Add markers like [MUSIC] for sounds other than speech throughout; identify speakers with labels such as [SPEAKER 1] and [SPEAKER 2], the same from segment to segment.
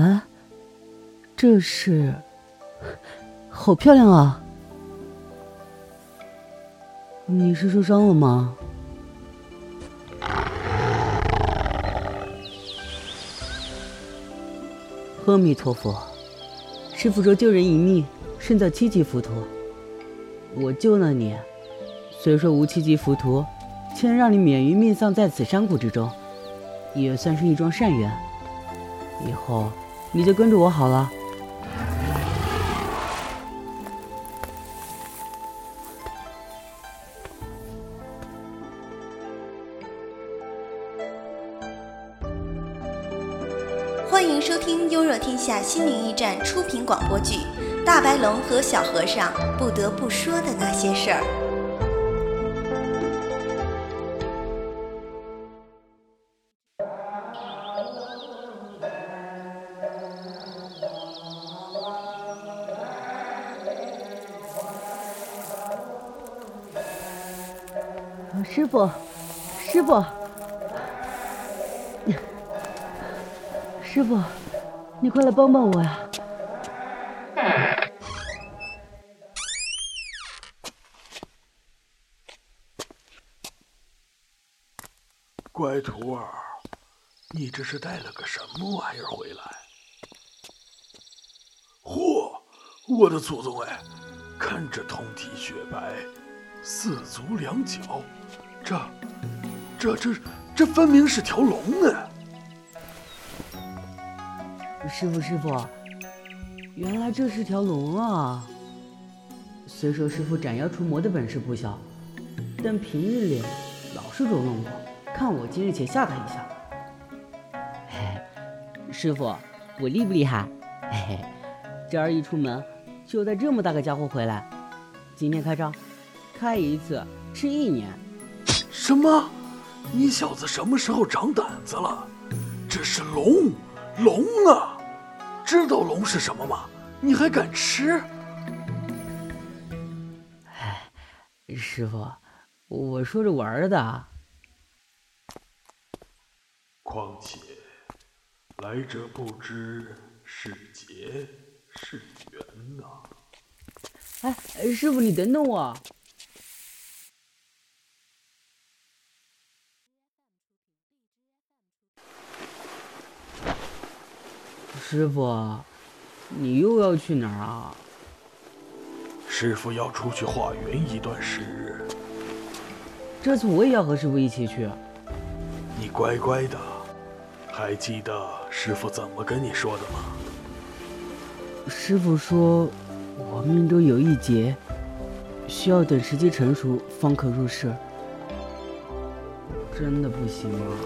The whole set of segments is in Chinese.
[SPEAKER 1] 啊，这是，好漂亮啊！你是受伤了吗？阿弥陀佛，师傅说救人一命胜造七级浮屠，我救了你，虽说无七级浮屠，却能让你免于命丧在此山谷之中，也算是一桩善缘。以后。你就跟着我好了。
[SPEAKER 2] 欢迎收听优若天下心灵驿站出品广播剧《大白龙和小和尚不得不说的那些事儿》。
[SPEAKER 1] 师傅，师傅，师傅，你快来帮帮我呀！
[SPEAKER 3] 乖徒儿，你这是带了个什么玩意儿回来？嚯，我的祖宗哎，看着通体雪白，四足两脚。这，这这这分明是条龙啊！
[SPEAKER 1] 师傅师傅，原来这是条龙啊！虽说师傅斩妖除魔的本事不小，但平日里老是捉弄我，看我今日且吓他一下。嘿，师傅，我厉不厉害？嘿嘿，这儿一出门就带这么大个家伙回来。今天开张，开一次吃一年。
[SPEAKER 3] 什么？你小子什么时候长胆子了？这是龙，龙啊！知道龙是什么吗？你还敢吃？
[SPEAKER 1] 哎，师傅，我说着玩的。
[SPEAKER 3] 况且，来者不知是劫是缘呐。
[SPEAKER 1] 哎，师傅，你等等我。师傅，你又要去哪儿啊？
[SPEAKER 3] 师傅要出去化缘一段时日。
[SPEAKER 1] 这次我也要和师傅一起去。
[SPEAKER 3] 你乖乖的，还记得师傅怎么跟你说的吗？
[SPEAKER 1] 师傅说，我命中有一劫，需要等时机成熟方可入世。真的不行吗？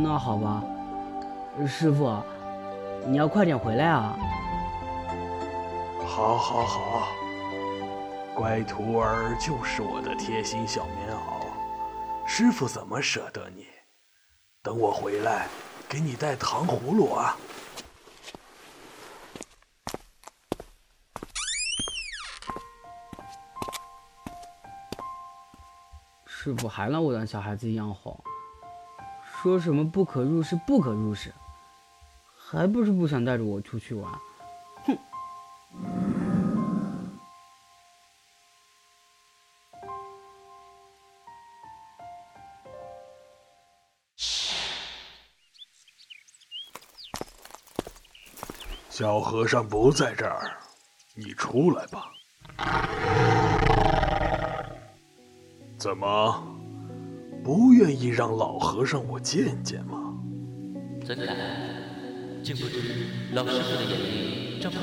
[SPEAKER 1] 那好吧，师傅，你要快点回来啊！
[SPEAKER 3] 好，好，好，乖徒儿就是我的贴心小棉袄，师傅怎么舍得你？等我回来，给你带糖葫芦啊！
[SPEAKER 1] 师傅还让我当小孩子一样哄。说什么不可入世，不可入世，还不是不想带着我出去玩？哼！
[SPEAKER 3] 小和尚不在这儿，你出来吧。怎么？不愿意让老和尚我见见吗？
[SPEAKER 4] 怎敢？竟不知老师傅的眼力这么好。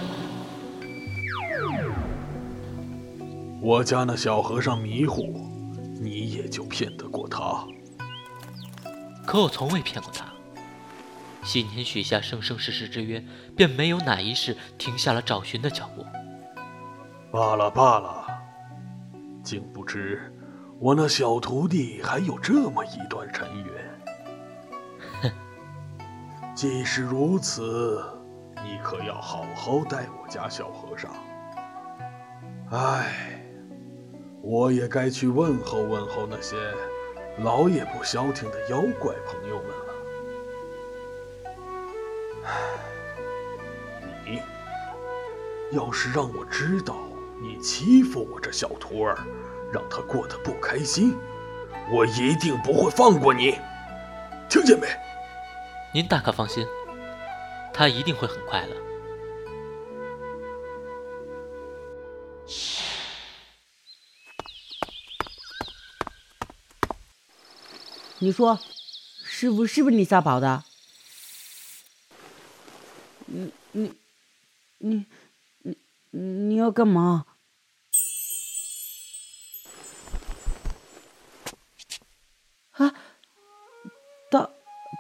[SPEAKER 3] 我家那小和尚迷糊，你也就骗得过他？
[SPEAKER 4] 可我从未骗过他。昔年许下生生世世之约，便没有哪一世停下了找寻的脚步。
[SPEAKER 3] 罢了罢了，竟不知。我那小徒弟还有这么一段尘缘，
[SPEAKER 4] 哼！[LAUGHS]
[SPEAKER 3] 既是如此，你可要好好待我家小和尚。唉，我也该去问候问候那些老也不消停的妖怪朋友们了。你要是让我知道你欺负我这小徒儿，让他过得不开心，我一定不会放过你，听见没？
[SPEAKER 4] 您大可放心，他一定会很快乐。
[SPEAKER 1] 你说，师傅是不是你撒跑的？你你你你你要干嘛？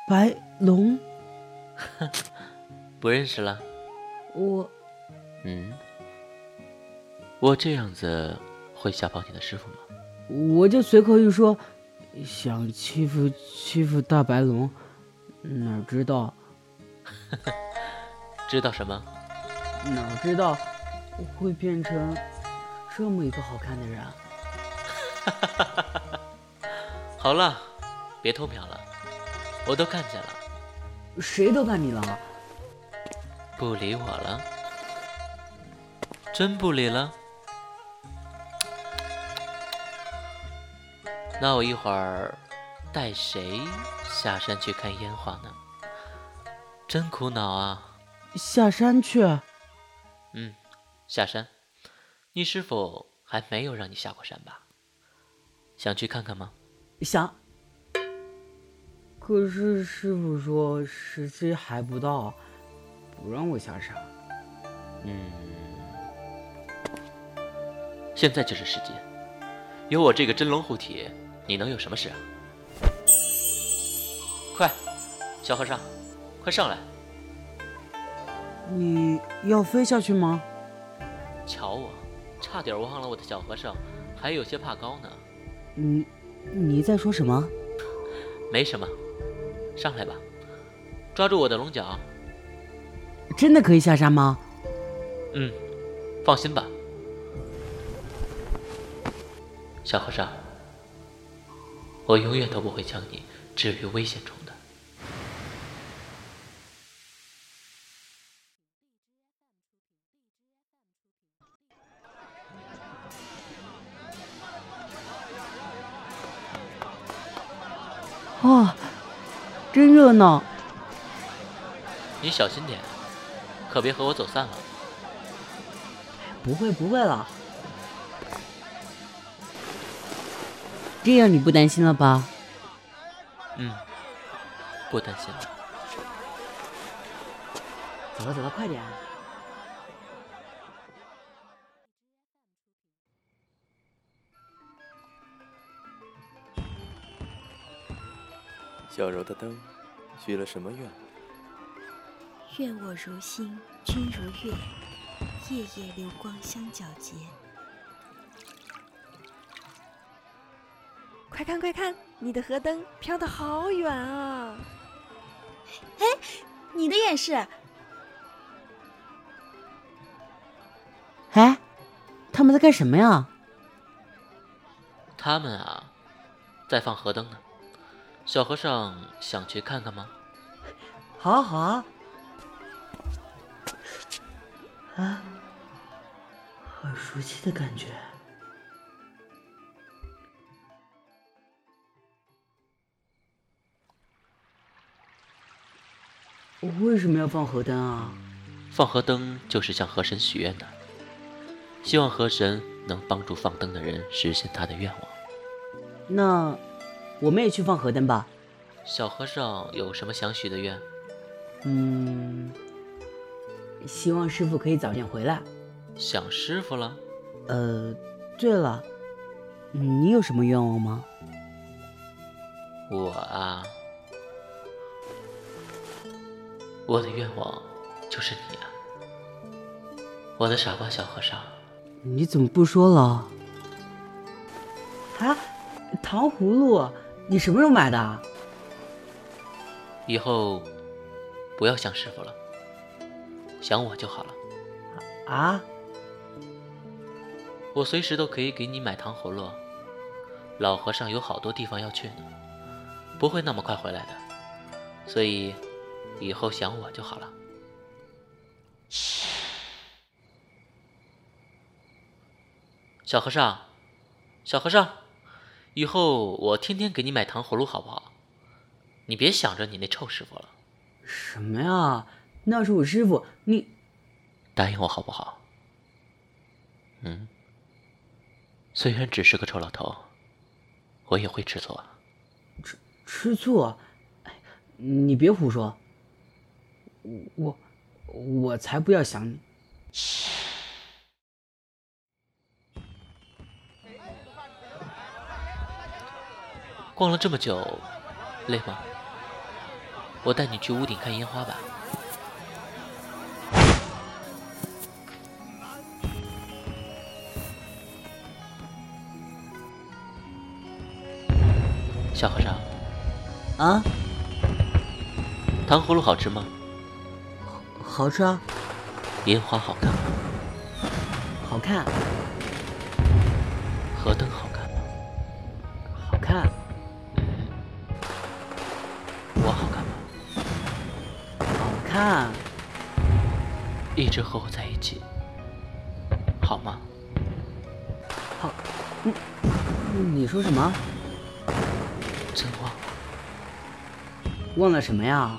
[SPEAKER 1] 白龙，[LAUGHS]
[SPEAKER 4] 不认识了？
[SPEAKER 1] 我
[SPEAKER 4] 嗯，我这样子会吓跑你的师傅吗？
[SPEAKER 1] 我就随口一说，想欺负欺负大白龙，哪知道 [LAUGHS]
[SPEAKER 4] 知道什么？
[SPEAKER 1] 哪知道会变成这么一个好看的人。[LAUGHS]
[SPEAKER 4] 好了，别偷瞄了，我都看见了，
[SPEAKER 1] 谁都看你了？
[SPEAKER 4] 不理我了，真不理了。那我一会儿带谁下山去看烟花呢？真苦恼啊！
[SPEAKER 1] 下山去？
[SPEAKER 4] 嗯，下山。你师傅还没有让你下过山吧？想去看看吗？
[SPEAKER 1] 想。可是师傅说时机还不到，不让我下山。
[SPEAKER 4] 嗯，现在就是时机。有我这个真龙护体，你能有什么事啊？快，小和尚，快上来！
[SPEAKER 1] 你要飞下去吗？
[SPEAKER 4] 瞧我，差点忘了我的小和尚还有些怕高呢。
[SPEAKER 1] 你你在说什么？
[SPEAKER 4] 没什么，上来吧，抓住我的龙角。
[SPEAKER 1] 真的可以下山吗？
[SPEAKER 4] 嗯，放心吧，小和尚，我永远都不会将你置于危险中
[SPEAKER 1] 真热闹！
[SPEAKER 4] 你小心点，可别和我走散了。
[SPEAKER 1] 不会不会了，这样你不担心了吧？
[SPEAKER 4] 嗯，不担心了。
[SPEAKER 1] 走了走了，快点！
[SPEAKER 5] 小柔的灯，许了什么愿？
[SPEAKER 6] 愿我如星，君如月，夜夜流光相皎洁。
[SPEAKER 7] 快看快看，你的河灯飘得好远啊！
[SPEAKER 6] 哎，你的也是。
[SPEAKER 1] 哎，他们在干什么呀？
[SPEAKER 4] 他们啊，在放河灯呢。小和尚想去看看吗？
[SPEAKER 1] 好啊好啊！啊，好熟悉的感觉。我为什么要放河灯啊？
[SPEAKER 4] 放河灯就是向河神许愿的，希望河神能帮助放灯的人实现他的愿望。
[SPEAKER 1] 那我们也去放河灯吧。
[SPEAKER 4] 小和尚有什么想许的愿？
[SPEAKER 1] 嗯，希望师傅可以早点回来。
[SPEAKER 4] 想师傅了？
[SPEAKER 1] 呃，对了，你有什么愿望吗？
[SPEAKER 4] 我啊，我的愿望就是你啊，我的傻瓜小和尚。
[SPEAKER 1] 你怎么不说了？啊，糖葫芦，你什么时候买的？
[SPEAKER 4] 以后不要想师傅了，想我就好了。
[SPEAKER 1] 啊？
[SPEAKER 4] 我随时都可以给你买糖葫芦。老和尚有好多地方要去呢，不会那么快回来的，所以以后想我就好了。小和尚，小和尚，以后我天天给你买糖葫芦，好不好？你别想着你那臭师傅了。
[SPEAKER 1] 什么呀？那是我师傅，你
[SPEAKER 4] 答应我好不好？嗯，虽然只是个臭老头，我也会吃醋。
[SPEAKER 1] 吃吃醋？哎，你别胡说。我我才不要想你。
[SPEAKER 4] 逛了这么久，累吗？我带你去屋顶看烟花吧。小和尚，
[SPEAKER 1] 啊？
[SPEAKER 4] 糖葫芦好吃吗？
[SPEAKER 1] 好吃啊。
[SPEAKER 4] 烟花好看吗？
[SPEAKER 1] 好看。
[SPEAKER 4] 河灯好一直和我在一起，好吗？
[SPEAKER 1] 好。你你说什么？
[SPEAKER 4] 真忘了？
[SPEAKER 1] 忘了什么呀？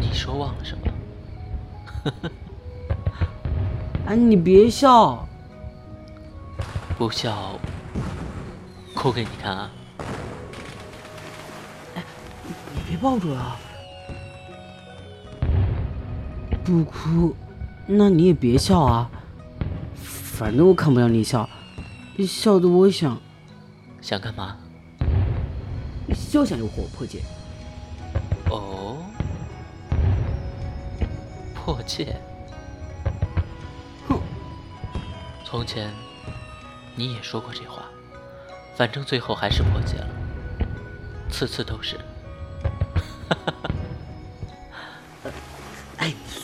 [SPEAKER 4] 你说忘了什么？[LAUGHS]
[SPEAKER 1] 哎，你别笑。
[SPEAKER 4] 不笑，哭给你看啊！
[SPEAKER 1] 哎，你别抱住了。不哭，那你也别笑啊。反正我看不了你笑，笑的我想。
[SPEAKER 4] 想干嘛？
[SPEAKER 1] 休想诱惑我破戒！
[SPEAKER 4] 哦，破戒？
[SPEAKER 1] 哼！
[SPEAKER 4] 从前你也说过这话，反正最后还是破戒了，次次都是。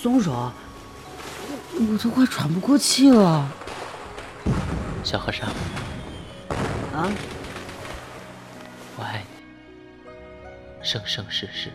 [SPEAKER 1] 松手！我都快喘不过气了。
[SPEAKER 4] 小和尚。
[SPEAKER 1] 啊？
[SPEAKER 4] 我爱你，生生世世。